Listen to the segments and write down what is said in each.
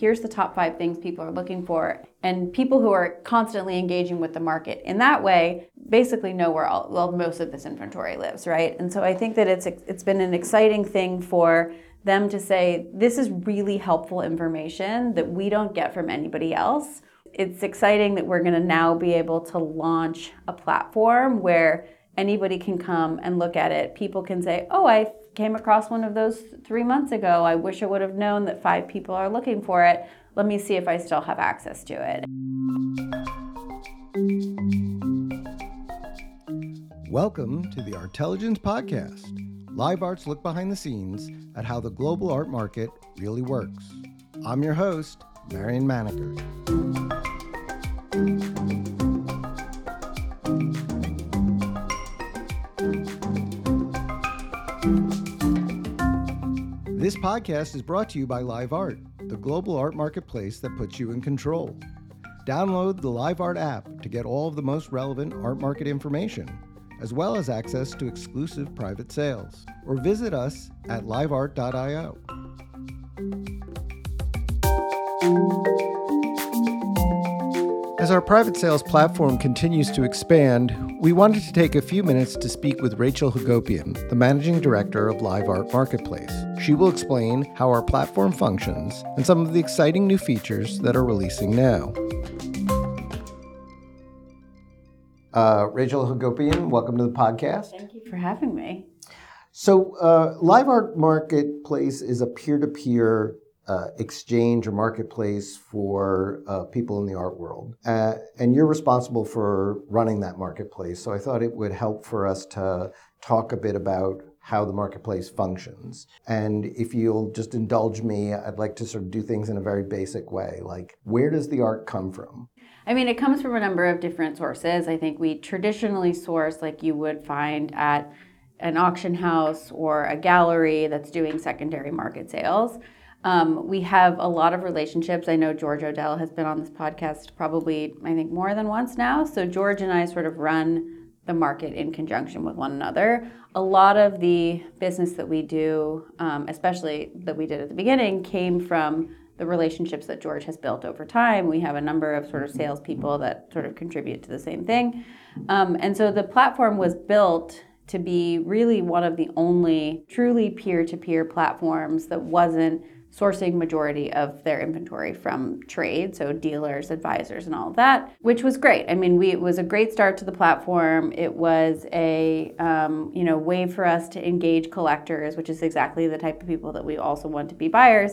here's the top five things people are looking for. And people who are constantly engaging with the market in that way basically know where all, well, most of this inventory lives, right? And so I think that it's it's been an exciting thing for them to say this is really helpful information that we don't get from anybody else. It's exciting that we're going to now be able to launch a platform where anybody can come and look at it. People can say, "Oh, I came across one of those 3 months ago. I wish I would have known that 5 people are looking for it. Let me see if I still have access to it." Welcome to the Artelligence Podcast. Live Art's look behind the scenes at how the global art market really works. I'm your host, Marion Maneker. This podcast is brought to you by Live Art, the global art marketplace that puts you in control. Download the Live Art app to get all of the most relevant art market information as well as access to exclusive private sales. Or visit us at liveart.io. As our private sales platform continues to expand, we wanted to take a few minutes to speak with Rachel Hagopian, the managing director of Live Art Marketplace. She will explain how our platform functions and some of the exciting new features that are releasing now. Uh, Rachel Hagopian, welcome to the podcast. Thank you for having me. So, uh, Live Art Marketplace is a peer to peer exchange or marketplace for uh, people in the art world. Uh, and you're responsible for running that marketplace. So, I thought it would help for us to talk a bit about how the marketplace functions. And if you'll just indulge me, I'd like to sort of do things in a very basic way. Like, where does the art come from? I mean, it comes from a number of different sources. I think we traditionally source like you would find at an auction house or a gallery that's doing secondary market sales. Um, we have a lot of relationships. I know George Odell has been on this podcast probably, I think, more than once now. So George and I sort of run the market in conjunction with one another. A lot of the business that we do, um, especially that we did at the beginning, came from the relationships that George has built over time. We have a number of sort of salespeople that sort of contribute to the same thing. Um, and so the platform was built to be really one of the only truly peer to peer platforms that wasn't sourcing majority of their inventory from trade so dealers advisors and all of that which was great. I mean we, it was a great start to the platform. It was a um, you know way for us to engage collectors which is exactly the type of people that we also want to be buyers.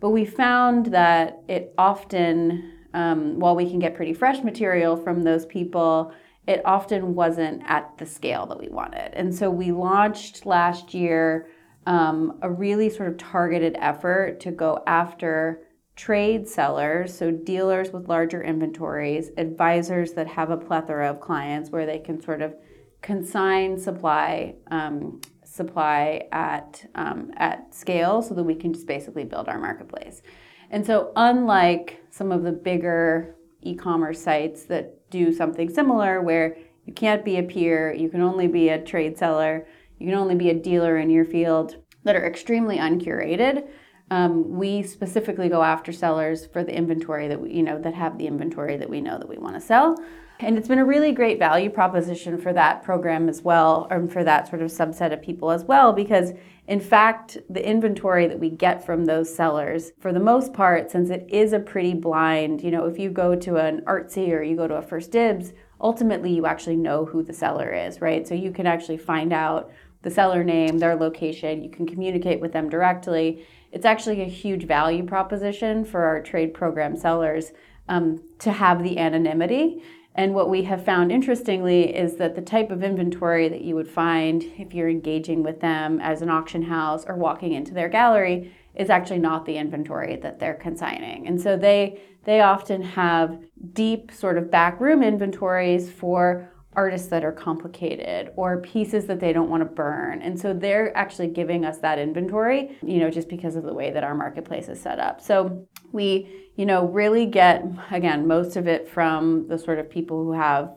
But we found that it often, um, while we can get pretty fresh material from those people, it often wasn't at the scale that we wanted. And so we launched last year um, a really sort of targeted effort to go after trade sellers, so dealers with larger inventories, advisors that have a plethora of clients where they can sort of consign supply um, supply at um, at scale so that we can just basically build our marketplace. And so, unlike some of the bigger e-commerce sites that do something similar, where you can't be a peer, you can only be a trade seller, you can only be a dealer in your field that are extremely uncurated. Um, we specifically go after sellers for the inventory that we, you know, that have the inventory that we know that we want to sell. And it's been a really great value proposition for that program as well, or for that sort of subset of people as well, because in fact, the inventory that we get from those sellers, for the most part, since it is a pretty blind, you know, if you go to an Artsy or you go to a 1stDibs, ultimately you actually know who the seller is, right? So you can actually find out the seller name, their location, you can communicate with them directly. It's actually a huge value proposition for our trade program sellers um, to have the anonymity and what we have found interestingly is that the type of inventory that you would find if you're engaging with them as an auction house or walking into their gallery is actually not the inventory that they're consigning. And so they they often have deep sort of backroom inventories for artists that are complicated or pieces that they don't want to burn. And so they're actually giving us that inventory, you know, just because of the way that our marketplace is set up. So we you know, really get, again, most of it from the sort of people who have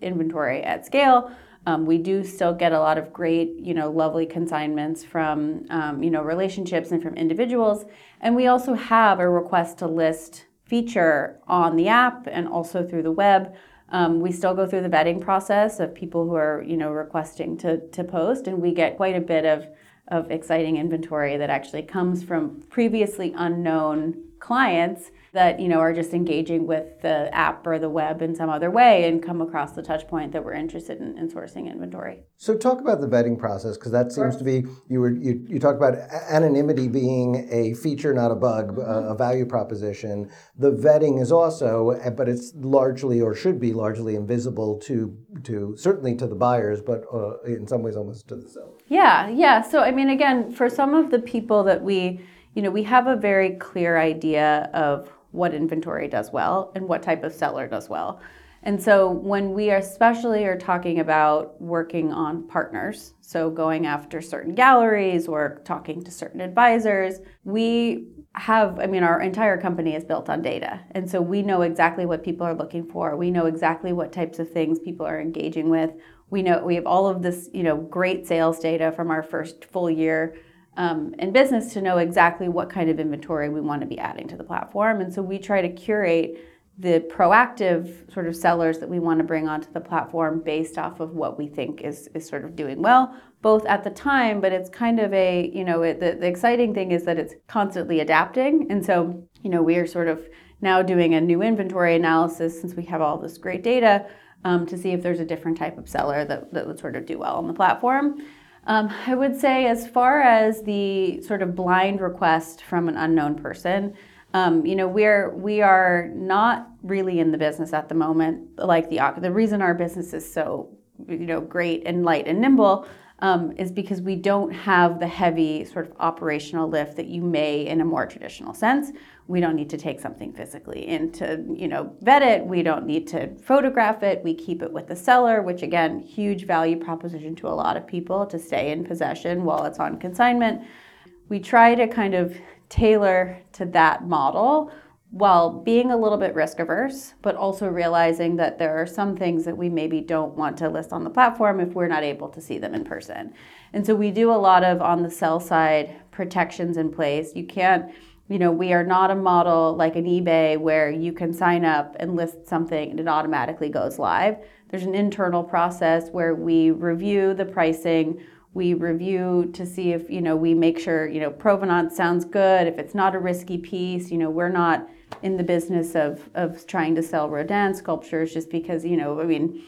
inventory at scale. Um, we do still get a lot of great, you know, lovely consignments from, um, you know, relationships and from individuals. And we also have a request to list feature on the app and also through the web. Um, we still go through the vetting process of people who are, you know, requesting to, to post, and we get quite a bit of, of exciting inventory that actually comes from previously unknown clients that you know are just engaging with the app or the web in some other way and come across the touch point that we're interested in, in sourcing inventory. So talk about the vetting process because that seems to be you were you, you talk about anonymity being a feature, not a bug, mm-hmm. a, value proposition. The vetting is also, but it's largely or should be largely invisible to to certainly to the buyers, but uh, in some ways almost to the sellers. Yeah, yeah. So I mean, again, for some of the people that we you know, we have a very clear idea of what inventory does well and what type of seller does well. And so when we especially are talking about working on partners, so going after certain galleries or talking to certain advisors, we have, I mean, our entire company is built on data. And so we know exactly what people are looking for. We know exactly what types of things people are engaging with. We know we have all of this, you know, great sales data from our first full year um, in business to know exactly what kind of inventory we want to be adding to the platform. And so we try to curate the proactive sort of sellers that we want to bring onto the platform based off of what we think is, is sort of doing well, both at the time, but it's kind of a, you know, it, the, the exciting thing is that it's constantly adapting. And so, you know, we are sort of now doing a new inventory analysis since we have all this great data um, to see if there's a different type of seller that, that would sort of do well on the platform. Um, I would say, as far as the sort of blind request from an unknown person, um, you know, we're we are not really in the business at the moment. Like the the reason our business is so you know great and light and nimble um, is because we don't have the heavy sort of operational lift that you may in a more traditional sense. We don't need to take something physically in to you know vet it. We don't need to photograph it. We keep it with the seller which again huge value proposition to a lot of people to stay in possession while it's on consignment. We try to kind of tailor to that model while being a little bit risk averse, but also realizing that there are some things that we maybe don't want to list on the platform if we're not able to see them in person. And so we do a lot of on the sell side protections in place. You can't you know, we are not a model like an eBay where you can sign up and list something and it automatically goes live. There's an internal process where we review the pricing, we review to see if, you know, we make sure, you know, provenance sounds good, if it's not a risky piece, you know, we're not in the business of of trying to sell Rodin sculptures just because, you know, I mean,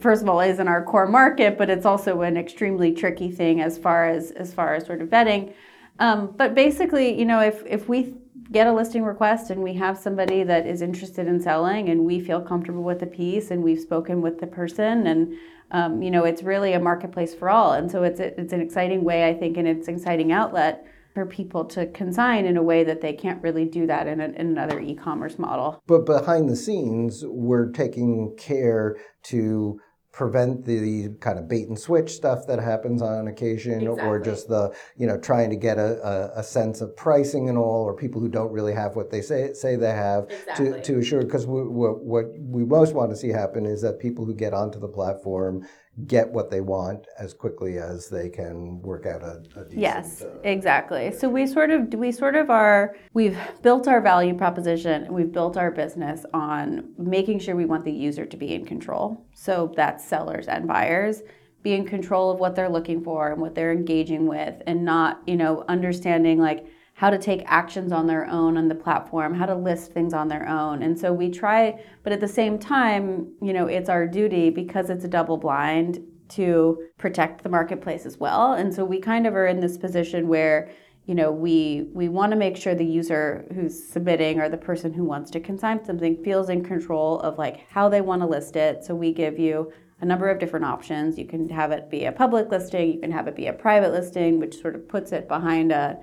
first of all is in our core market, but it's also an extremely tricky thing as far as as far as sort of vetting. Um, but basically, you know, if, if we get a listing request and we have somebody that is interested in selling and we feel comfortable with the piece and we've spoken with the person and um, you know it's really a marketplace for all and so it's it's an exciting way i think and it's an exciting outlet for people to consign in a way that they can't really do that in, a, in another e-commerce model but behind the scenes we're taking care to prevent the kind of bait and switch stuff that happens on occasion exactly. or just the you know trying to get a, a, a, sense of pricing and all or people who don't really have what they say say they have exactly. to, to assure because what, what we most want to see happen is that people who get onto the platform get what they want as quickly as they can work out a, a decent, yes uh, exactly. So we sort of we sort of are we've built our value proposition and we've built our business on making sure we want the user to be in control. So that's sellers and buyers. Be in control of what they're looking for and what they're engaging with and not you know understanding like how to take actions on their own on the platform, how to list things on their own. And so we try, but at the same time, you know, it's our duty because it's a double blind to protect the marketplace as well. And so we kind of are in this position where you know we we want to make sure the user who's submitting or the person who wants to consign something feels in control of like how they want to list it so we give you a number of different options you can have it be a public listing you can have it be a private listing which sort of puts it behind a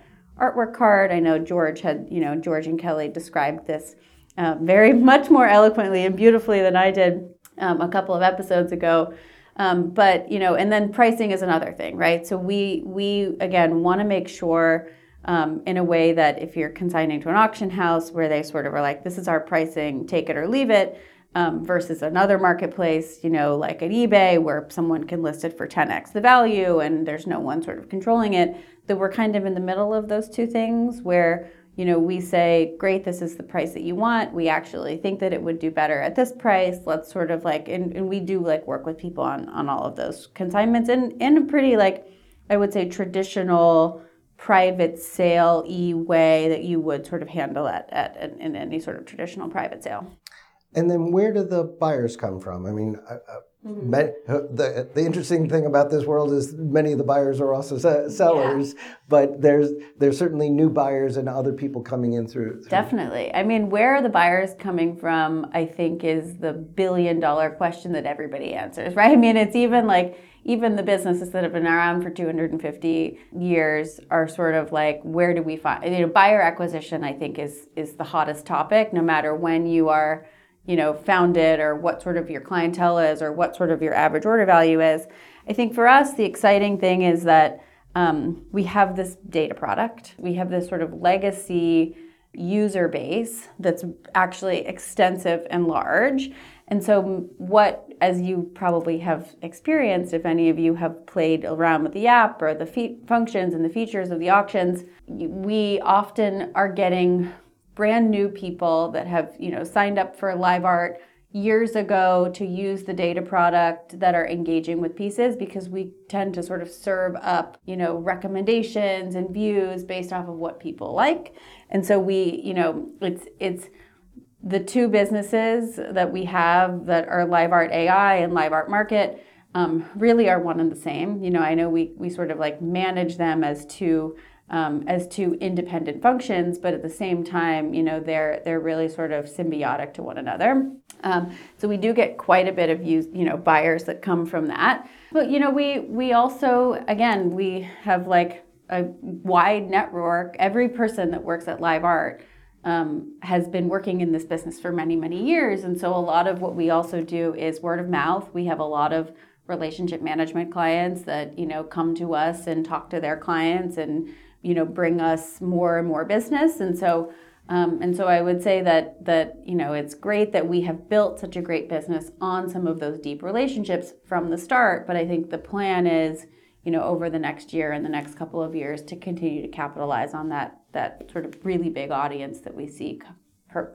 artwork card. I know George had, you know, George and Kelly described this uh, very much more eloquently and beautifully than I did um, a couple of episodes ago. Um, but you know, and then pricing is another thing, right? So we we again want to make sure um, in a way that if you're consigning to an auction house where they sort of are like, this is our pricing, take it or leave it, um, versus another marketplace, you know, like at eBay, where someone can list it for 10x the value and there's no one sort of controlling it, that we're kind of in the middle of those two things where, you know, we say, great, this is the price that you want. We actually think that it would do better at this price. Let's sort of like, and, and we do like work with people on, on all of those consignments in, in a pretty like, I would say traditional private sale e way that you would sort of handle at, at in any sort of traditional private sale. And then where do the buyers come from? I mean, mm-hmm. the, the interesting thing about this world is many of the buyers are also sellers, yeah. but there's there's certainly new buyers and other people coming in through, through. Definitely. I mean, where are the buyers coming from? I think is the billion dollar question that everybody answers, right? I mean, it's even like even the businesses that have been around for 250 years are sort of like where do we find you know buyer acquisition i think is is the hottest topic no matter when you are you know, founded or what sort of your clientele is or what sort of your average order value is. I think for us, the exciting thing is that um, we have this data product. We have this sort of legacy user base that's actually extensive and large. And so, what, as you probably have experienced, if any of you have played around with the app or the fe- functions and the features of the auctions, we often are getting brand new people that have you know signed up for live art years ago to use the data product that are engaging with pieces because we tend to sort of serve up you know recommendations and views based off of what people like. And so we you know it's it's the two businesses that we have that are live art ai and live art market um, really are one and the same. You know i know we we sort of like manage them as two um, as two independent functions, but at the same time, you know, they're they're really sort of symbiotic to one another. Um, so we do get quite a bit of use, you know, buyers that come from that. But you know, we we also again we have like a wide network. Every person that works at Live Art um, has been working in this business for many many years, and so a lot of what we also do is word of mouth. We have a lot of relationship management clients that you know come to us and talk to their clients and you know bring us more and more business and so um, and so I would say that that you know it's great that we have built such a great business on some of those deep relationships from the start. But I think the plan is you know over the next year and the next couple of years to continue to capitalize on that that sort of really big audience that we see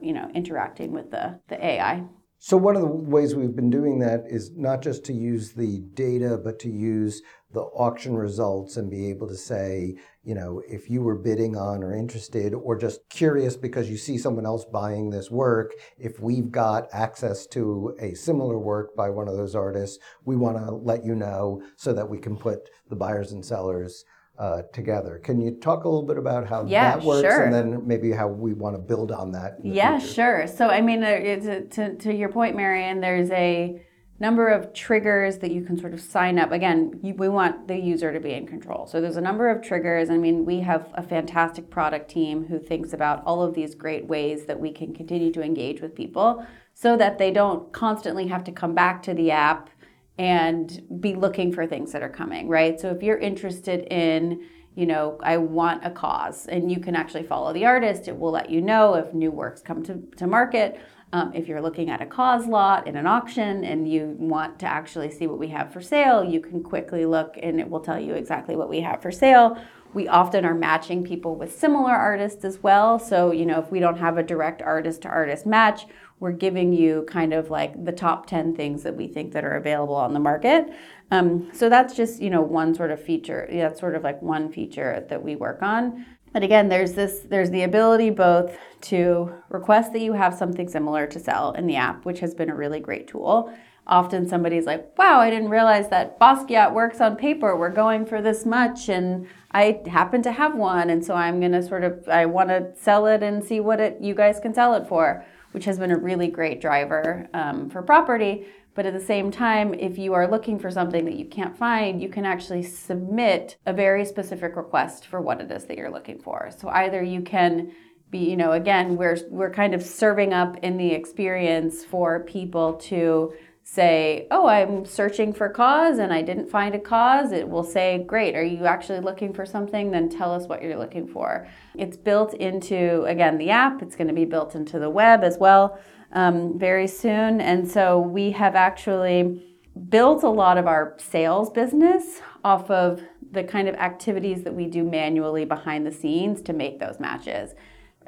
you know interacting with the the AI. So one of the ways we've been doing that is not just to use the data, but to use the auction results and be able to say, you know, if you were bidding on or interested or just curious because you see someone else buying this work, if we've got access to a similar work by one of those artists, we want to let you know so that we can put the buyers and sellers uh, together. Can you talk a little bit about how yeah, that works sure. and then maybe how we want to build on that? Yeah, future? sure. So, I mean, to, to, to your point, Marion, there's a number of triggers that you can sort of sign up. Again, you, we want the user to be in control. So, there's a number of triggers. I mean, we have a fantastic product team who thinks about all of these great ways that we can continue to engage with people so that they don't constantly have to come back to the app and be looking for things that are coming, right? So if you're interested in, you know, I want a KAWS, and you can actually follow the artist, it will let you know if new works come to, to market. Um, if you're looking at a KAWS lot in an auction and you want to actually see what we have for sale, you can quickly look and it will tell you exactly what we have for sale. We often are matching people with similar artists as well. So, you know, if we don't have a direct artist to artist match, we're giving you kind of like the top 10 things that we think that are available on the market. Um, so that's just, you know, one sort of feature. That's sort of like one feature that we work on. But again, there's this, there's the ability both to request that you have something similar to sell in the app, which has been a really great tool. Often somebody's like, wow, I didn't realize that Basquiat works on paper. We're going for this much. And I happen to have one. And so I'm going to sort of, I want to sell it and see what it, you guys can sell it for which has been a really great driver um, for property. But at the same time, if you are looking for something that you can't find, you can actually submit a very specific request for what it is that you're looking for. So either you can be, you know, again, we're we're kind of serving up in the experience for people to say, Oh, I'm searching for KAWS and I didn't find a KAWS, it will say, Great, are you actually looking for something? Then tell us what you're looking for. It's built into, again, the app, it's going to be built into the web as well um, very soon. And so we have actually built a lot of our sales business off of the kind of activities that we do manually behind the scenes to make those matches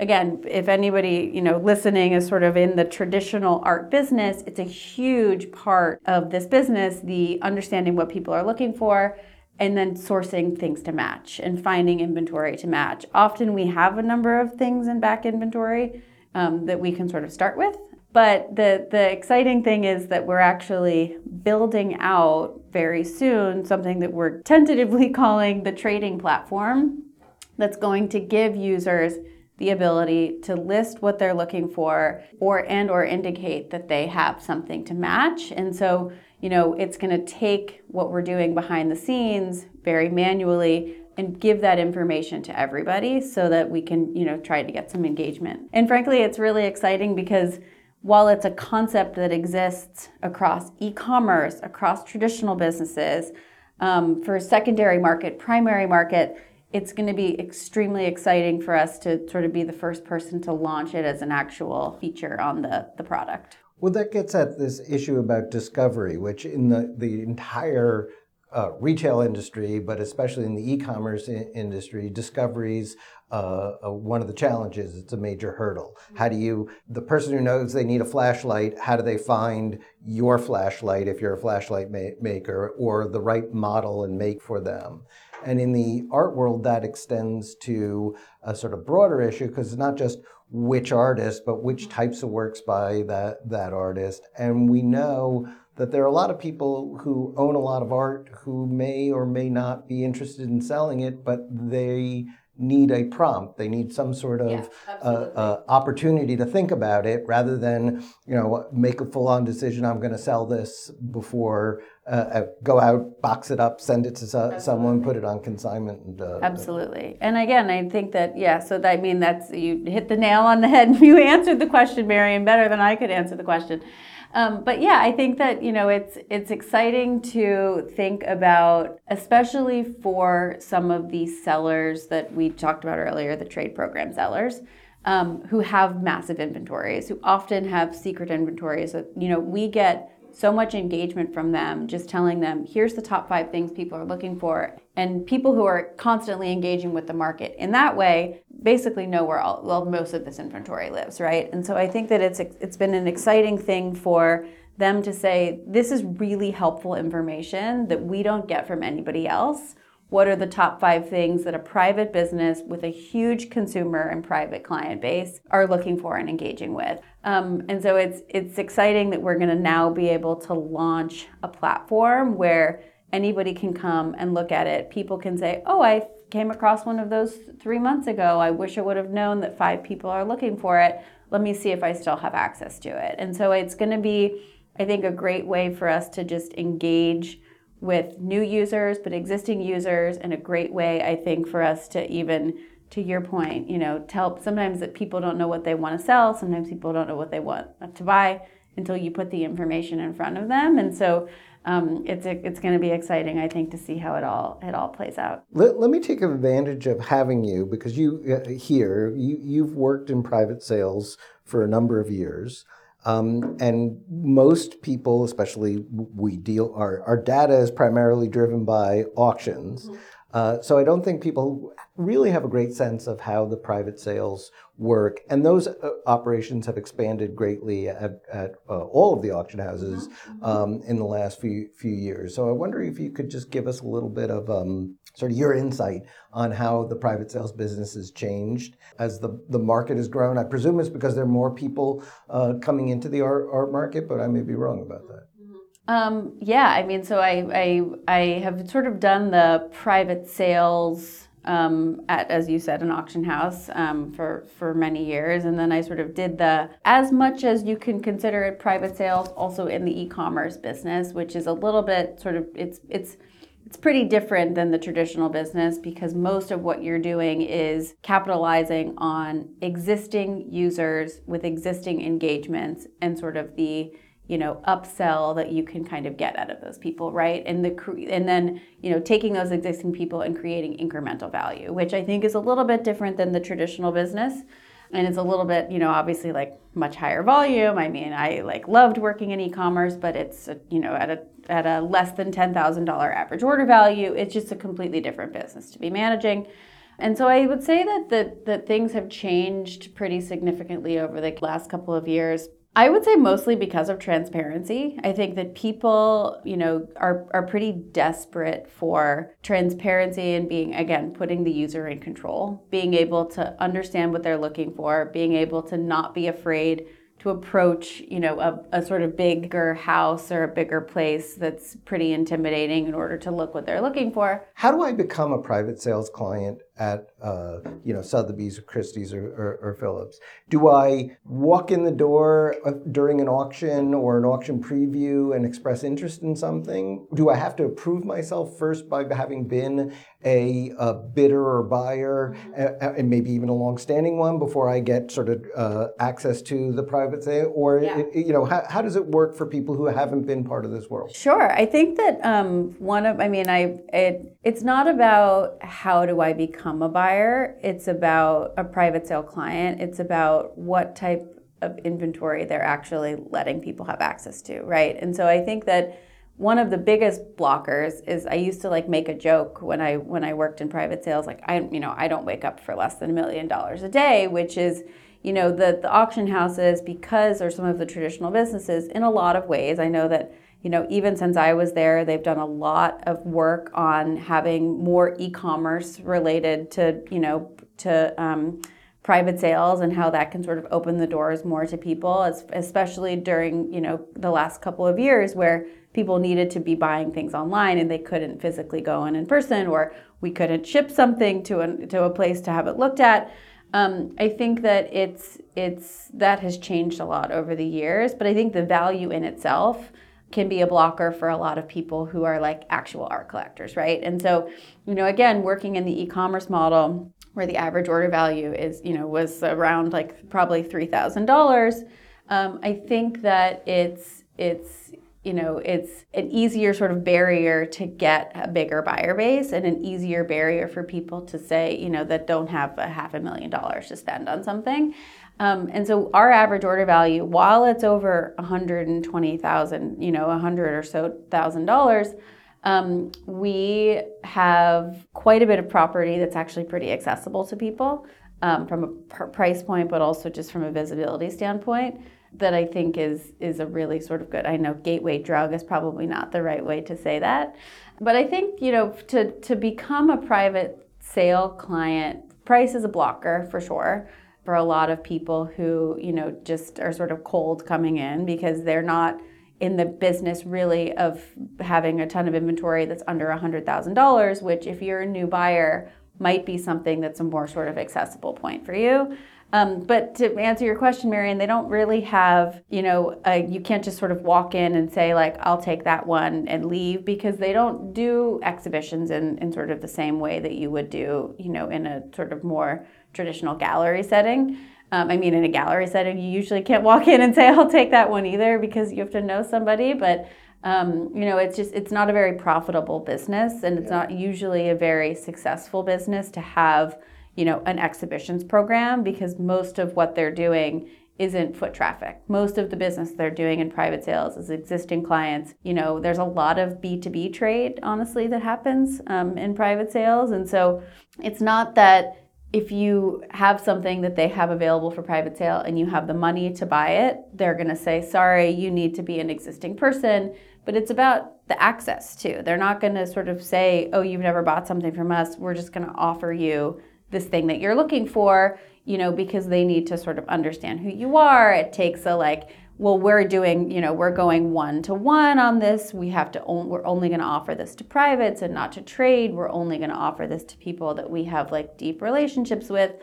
again, if anybody, you know, listening is sort of in the traditional art business, it's a huge part of this business, the understanding what people are looking for and then sourcing things to match and finding inventory to match. Often we have a number of things in back inventory um, that we can sort of start with. But the, the exciting thing is that we're actually building out very soon something that we're tentatively calling the trading platform that's going to give users the ability to list what they're looking for or and or indicate that they have something to match. And so you know it's going to take what we're doing behind the scenes very manually and give that information to everybody so that we can you know try to get some engagement. And frankly it's really exciting because while it's a concept that exists across e-commerce across traditional businesses um, for secondary market primary market it's going to be extremely exciting for us to sort of be the first person to launch it as an actual feature on the, the product. Well, that gets at this issue about discovery, which in the, the entire uh, retail industry, but especially in the e-commerce I- industry, discoveries uh, uh, one of the challenges. It's a major hurdle. How do you, the person who knows they need a flashlight, how do they find your flashlight if you're a flashlight ma- maker or the right model and make for them? And in the art world, that extends to a sort of broader issue because it's not just which artist, but which types of works by that, that artist. And we know that there are a lot of people who own a lot of art who may or may not be interested in selling it, but they need a prompt. They need some sort of Yeah, uh, uh, opportunity to think about it rather than, you know, make a full on decision. I'm going to sell this before, uh, uh, go out, box it up, send it to so- someone, put it on consignment. And, uh, Absolutely. And again, I think that, yeah, so that, I mean, that's, you hit the nail on the head. You answered the question, Marion, better than I could answer the question. Um, but yeah, I think that you know it's it's exciting to think about, especially for some of these sellers that we talked about earlier, the trade program sellers. Um, who have massive inventories, who often have secret inventories. You know, we get so much engagement from them just telling them here's the top five things people are looking for and people who are constantly engaging with the market. In that way basically know where all well most of this inventory lives right? And so i think that it's it's been an exciting thing for them to say this is really helpful information that we don't get from anybody else what are the top five things that a private business with a huge consumer and private client base are looking for and engaging with? Um, and so it's it's exciting that we're going to now be able to launch a platform where anybody can come and look at it. People can say oh i came across one of those three months ago. I wish i would have known that five people are looking for it. Let me see if i still have access to it. And so it's going to be i think a great way for us to just engage with new users, but existing users, and a great way, I think, for us to even, to your point, you know, tell sometimes that people don't know what they want to sell, sometimes people don't know what they want to buy until you put the information in front of them. And so um, it's it's going to be exciting, I think, to see how it all it all plays out. Let, let me take advantage of having you because you uh, here you you've worked in private sales for a number of years. Um, and most people, especially we deal, our, our data is primarily driven by auctions. Uh, so I don't think people really have a great sense of how the private sales work. And those uh, operations have expanded greatly at, at uh, all of the auction houses um, in the last few few years. So I wonder if you could just give us a little bit of um, sort of your insight on how the private sales business has changed as the, the market has grown. I presume it's because there are more people uh, coming into the art, art market, but I may be wrong about that. Um, yeah, I mean, so I, I I have sort of done the private sales um, at, as you said, an auction house um, for for many years, and then I sort of did the as much as you can consider it private sales, also in the e-commerce business, which is a little bit sort of it's it's it's pretty different than the traditional business because most of what you're doing is capitalizing on existing users with existing engagements and sort of the you know upsell that you can kind of get out of those people right? And the and then you know taking those existing people and creating incremental value which i think is a little bit different than the traditional business. And it's a little bit you know obviously like much higher volume. I mean i like loved working in e-commerce but it's you know at a at a less than $10,000 average order value. It's just a completely different business to be managing. And so I would say that, that that things have changed pretty significantly over the last couple of years. I would say mostly because of transparency. I think that people, you know, are, are pretty desperate for transparency and being, again, putting the user in control, being able to understand what they're looking for, being able to not be afraid to approach, you know, a, a, sort of bigger house or a bigger place that's pretty intimidating in order to look what they're looking for. How do I become a private sales client at uh, you know Sotheby's or Christie's or, or, or, Phillips? Do I walk in the door uh, during an auction or an auction preview and express interest in something? Do I have to approve myself first by having been a, a bidder or buyer, and maybe even a long-standing one, before I get sort of uh, access to the private sale? Or yeah. it, you know, how, how does it work for people who haven't been part of this world? Sure, I think that um, one of, I mean, I it it's not about how do I become a buyer. It's about a private sale client. It's about what type of inventory they're actually letting people have access to, right? And so I think that one of the biggest blockers is I used to like make a joke when I when I worked in private sales like I you know I don't wake up for less than a million dollars a day which is you know the the auction houses because or some of the traditional businesses in a lot of ways I know that you know, even since I was there, they've done a lot of work on having more e-commerce related to, you know, to um, private sales and how that can sort of open the doors more to people, especially during, you know, the last couple of years where people needed to be buying things online and they couldn't physically go in in person or we couldn't ship something to a, to a place to have it looked at. Um, I think that it's it's that has changed a lot over the years, but I think the value in itself can be a blocker for a lot of people who are like actual art collectors, right? And so, you know, again, working in the e-commerce model where the average order value is, you know, was around like probably three thousand um, dollars. I think that it's it's you know it's an easier sort of barrier to get a bigger buyer base and an easier barrier for people to say you know that don't have a half a million dollars to spend on something um, and so our average order value, while it's over 120,000, you know, 100 or so thousand dollars, um, we have quite a bit of property that's actually pretty accessible to people um, from a pr- price point, but also just from a visibility standpoint. That I think is is a really sort of good. I know gateway drug is probably not the right way to say that, but I think you know to to become a private sale client, price is a blocker for sure for a lot of people who, you know, just are sort of cold coming in because they're not in the business really of having a ton of inventory that's under $100,000, which if you're a new buyer might be something that's a more sort of accessible point for you. Um, but to answer your question, Marion, they don't really have, you know, a, you can't just sort of walk in and say, like, I'll take that one and leave because they don't do exhibitions in, in sort of the same way that you would do, you know, in a sort of more traditional gallery setting. Um, I mean, in a gallery setting, you usually can't walk in and say, I'll take that one either because you have to know somebody. But, um, you know, it's just, it's not a very profitable business and it's yeah. not usually a very successful business to have, you know, an exhibitions program because most of what they're doing isn't foot traffic. Most of the business they're doing in private sales is existing clients. You know, there's a lot of B2B trade, honestly, that happens um, in private sales. And so it's not that if you have something that they have available for private sale and you have the money to buy it, they're going to say, sorry, you need to be an existing person. But it's about the access too. They're not going to sort of say, oh, you've never bought something from us. We're just going to offer you this thing that you're looking for, you know, because they need to sort of understand who you are. It takes a like, well, we're doing, you know, we're going one to one on this. We have to, on, we're only going to offer this to privates and not to trade. We're only going to offer this to people that we have like deep relationships with.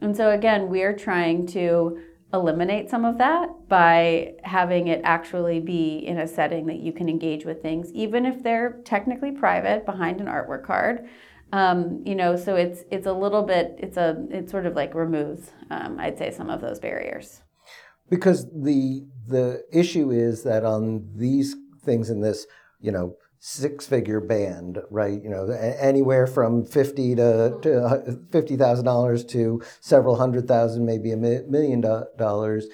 And so, again, we're trying to eliminate some of that by having it actually be in a setting that you can engage with things, even if they're technically private behind an artwork card. Um, you know, so it's it's a little bit it's a it sort of like removes, um, I'd say, some of those barriers. Because the the issue is that on these things in this, you know, six figure band, right? You know, anywhere from 50 to, to $50,000 to several hundred thousand, maybe a million dollars.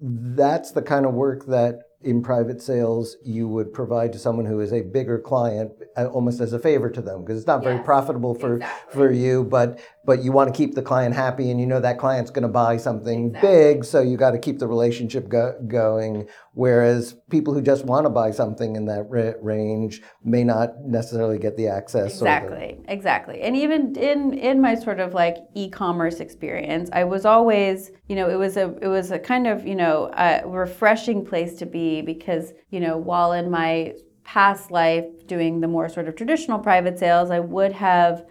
That's the kind of work that in private sales you would provide to someone who is a bigger client uh, almost as a favor to them because it's not very yes, profitable for exactly. for you but but you want to keep the client happy and you know that client's going to buy something exactly. big so you got to keep the relationship go- going whereas people who just want to buy something in that ra- range may not necessarily get the access exactly the... exactly and even in in my sort of like e-commerce experience i was always you know it was a it was a kind of you know a refreshing place to be because you know while in my past life doing the more sort of traditional private sales i would have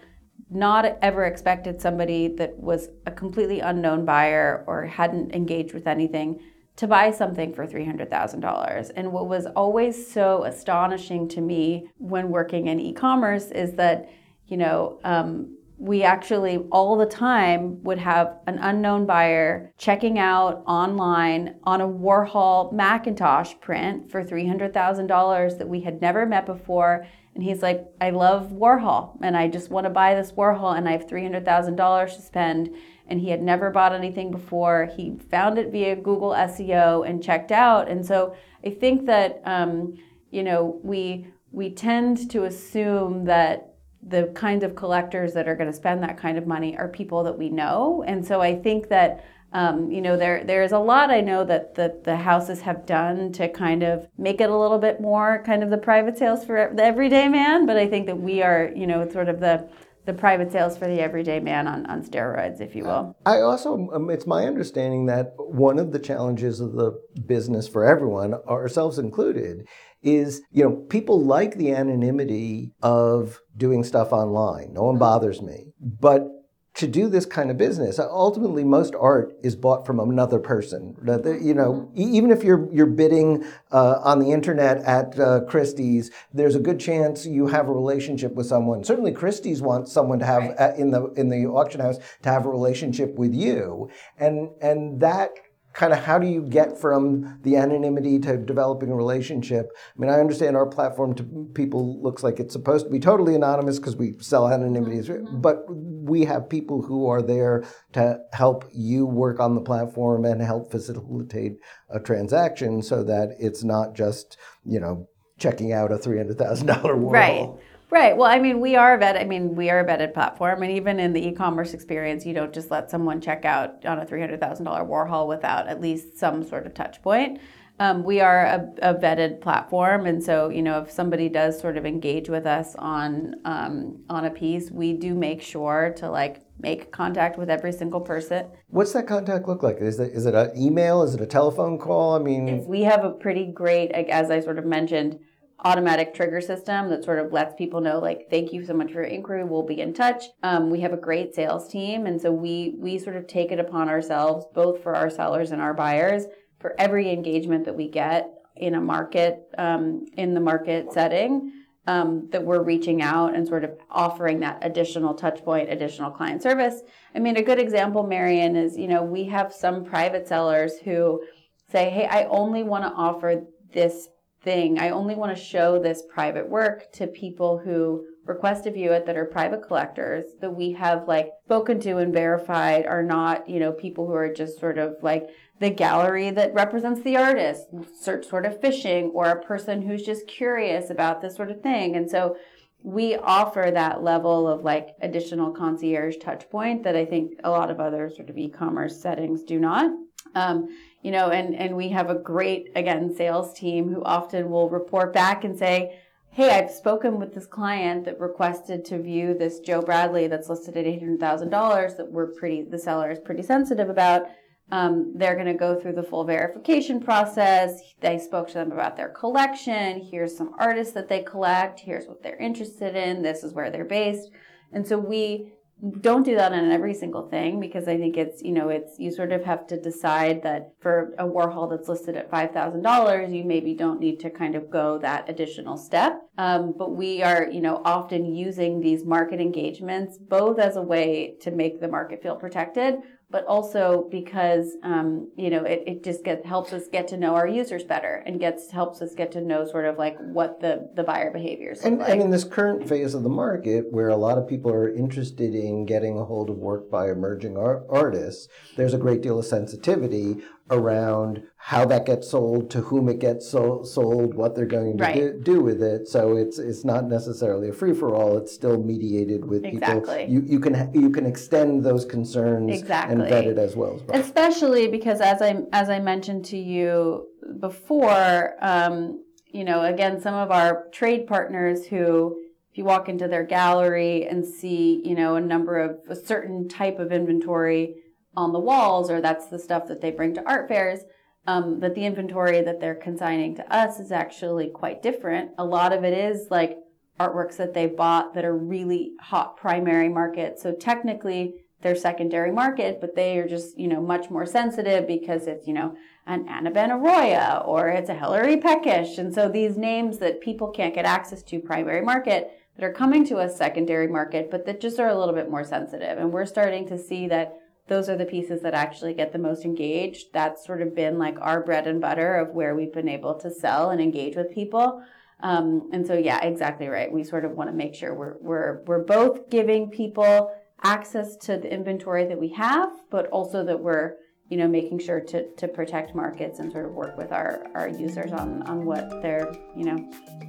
not ever expected somebody that was a completely unknown buyer or hadn't engaged with anything to buy something for $300,000. And what was always so astonishing to me when working in e commerce is that, you know, um, we actually all the time would have an unknown buyer checking out online on a Warhol Macintosh print for $300,000 that we had never met before and he's like, I love Warhol and I just want to buy this Warhol and I have $300,000 to spend. And he had never bought anything before. He found it via Google SEO and checked out. And so I think that, um, you know, we, we tend to assume that the kinds of collectors that are going to spend that kind of money are people that we know. And so I think that um, you know, there there's a lot I know that the, the houses have done to kind of make it a little bit more kind of the private sales for the everyday man. But I think that we are, you know, sort of the the private sales for the everyday man on, on steroids, if you will. I also, um, it's my understanding that one of the challenges of the business for everyone, ourselves included, is you know people like the anonymity of doing stuff online. No one mm-hmm. bothers me, but to do this kind of business. Ultimately, most art is bought from another person. You know, mm-hmm. even if you're you're bidding uh, on the internet at uh, Christie's, there's a good chance you have a relationship with someone. Certainly, Christie's wants someone to have right. uh, in the in the auction house to have a relationship with you, and and that kind of how do you get from the anonymity to developing a relationship? I mean, I understand our platform to people looks like it's supposed to be totally anonymous because we sell anonymity, mm-hmm. but we have people who are there to help you work on the platform and help facilitate a transaction so that it's not just, you know, checking out a $300,000 Warhol. Right. Right. Well, I mean, we are a vet. I mean, we are a vetted platform, and even in the e-commerce experience, you don't just let someone check out on a three hundred thousand dollar Warhol without at least some sort of touch point. Um, we are a, a, vetted platform, and so you know, if somebody does sort of engage with us on um, on a piece, we do make sure to like make contact with every single person. What's that contact look like? Is it is it an email? Is it a telephone call? I mean, we have a pretty great, as I sort of mentioned automatic trigger system that sort of lets people know like thank you so much for your inquiry. We'll be in touch. Um, we have a great sales team and so we we sort of take it upon ourselves both for our sellers and our buyers for every engagement that we get in a market um, in the market setting um, that we're reaching out and sort of offering that additional touch point additional client service. I mean a good example marion is you know we have some private sellers who say hey i only want to offer this thing. I only want to show this private work to people who request to view it that are private collectors that we have like spoken to and verified are not, you know, people who are just sort of like the gallery that represents the artist, sort of fishing, or a person who's just curious about this sort of thing. And so we offer that level of like additional concierge touch point that I think a lot of other sort of e-commerce settings do not. Um, you know, and, and we have a great, again, sales team who often will report back and say, hey, I've spoken with this client that requested to view this Joe Bradley that's listed at $800,000 that we're pretty, the seller is pretty sensitive about. Um, they're going to go through the full verification process. They spoke to them about their collection. Here's some artists that they collect. Here's what they're interested in. This is where they're based. And so we don't do that on every single thing because I think it's, you know, it's, you sort of have to decide that for a Warhol that's listed at $5,000, you maybe don't need to kind of go that additional step. Um, but we are, you know, often using these market engagements both as a way to make the market feel protected, but also because um, you know it, it just get, helps us get to know our users better and gets helps us get to know sort of like what the the buyer behaviors And, like. and in this current phase of the market, where a lot of people are interested in getting a hold of work by emerging ar- artists, there's a great deal of sensitivity around how that gets sold, to whom it gets so- sold, what they're going to Right. do, do with it. So it's it's not necessarily a free for all. It's still mediated with Exactly. people. You you can ha- you can extend those concerns Exactly. and vet it as well as well. especially because as I as I mentioned to you before, um, you know, again, some of our trade partners who, if you walk into their gallery and see, you know, a number of a certain type of inventory on the walls, or that's the stuff that they bring to art fairs. Um, that the inventory that they're consigning to us is actually quite different. A lot of it is like artworks that they bought that are really hot primary market. So technically they're secondary market, but they are just, you know, much more sensitive because it's, you know, an Anna Benaroya or it's a Hilary Pecis. And so these names that people can't get access to primary market that are coming to us secondary market, but that just are a little bit more sensitive. And we're starting to see that those are the pieces that actually get the most engaged. That's sort of been like our bread and butter of where we've been able to sell and engage with people. Um, and so, yeah, exactly right. We sort of want to make sure we're we're we're both giving people access to the inventory that we have, but also that we're you know making sure to, to protect markets and sort of work with our, our users on, on what their you know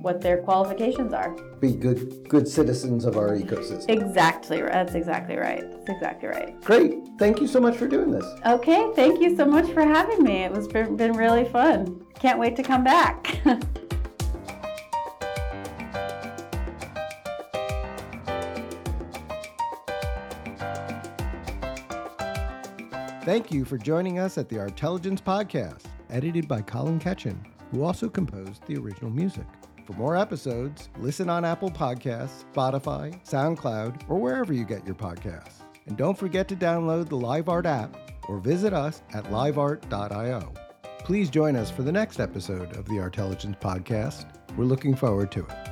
what their qualifications are. Be good good citizens of our ecosystem. Exactly. That's exactly right. That's exactly right. Great. Thank you so much for doing this. Okay. Thank you so much for having me. It was been, been really fun. Can't wait to come back. Thank you for joining us at the Artelligence Podcast, edited by Colin Ketchen, who also composed the original music. For more episodes, listen on Apple Podcasts, Spotify, SoundCloud, or wherever you get your podcasts. And don't forget to download the LiveArt app or visit us at liveart.io. Please join us for the next episode of the Artelligence Podcast. We're looking forward to it.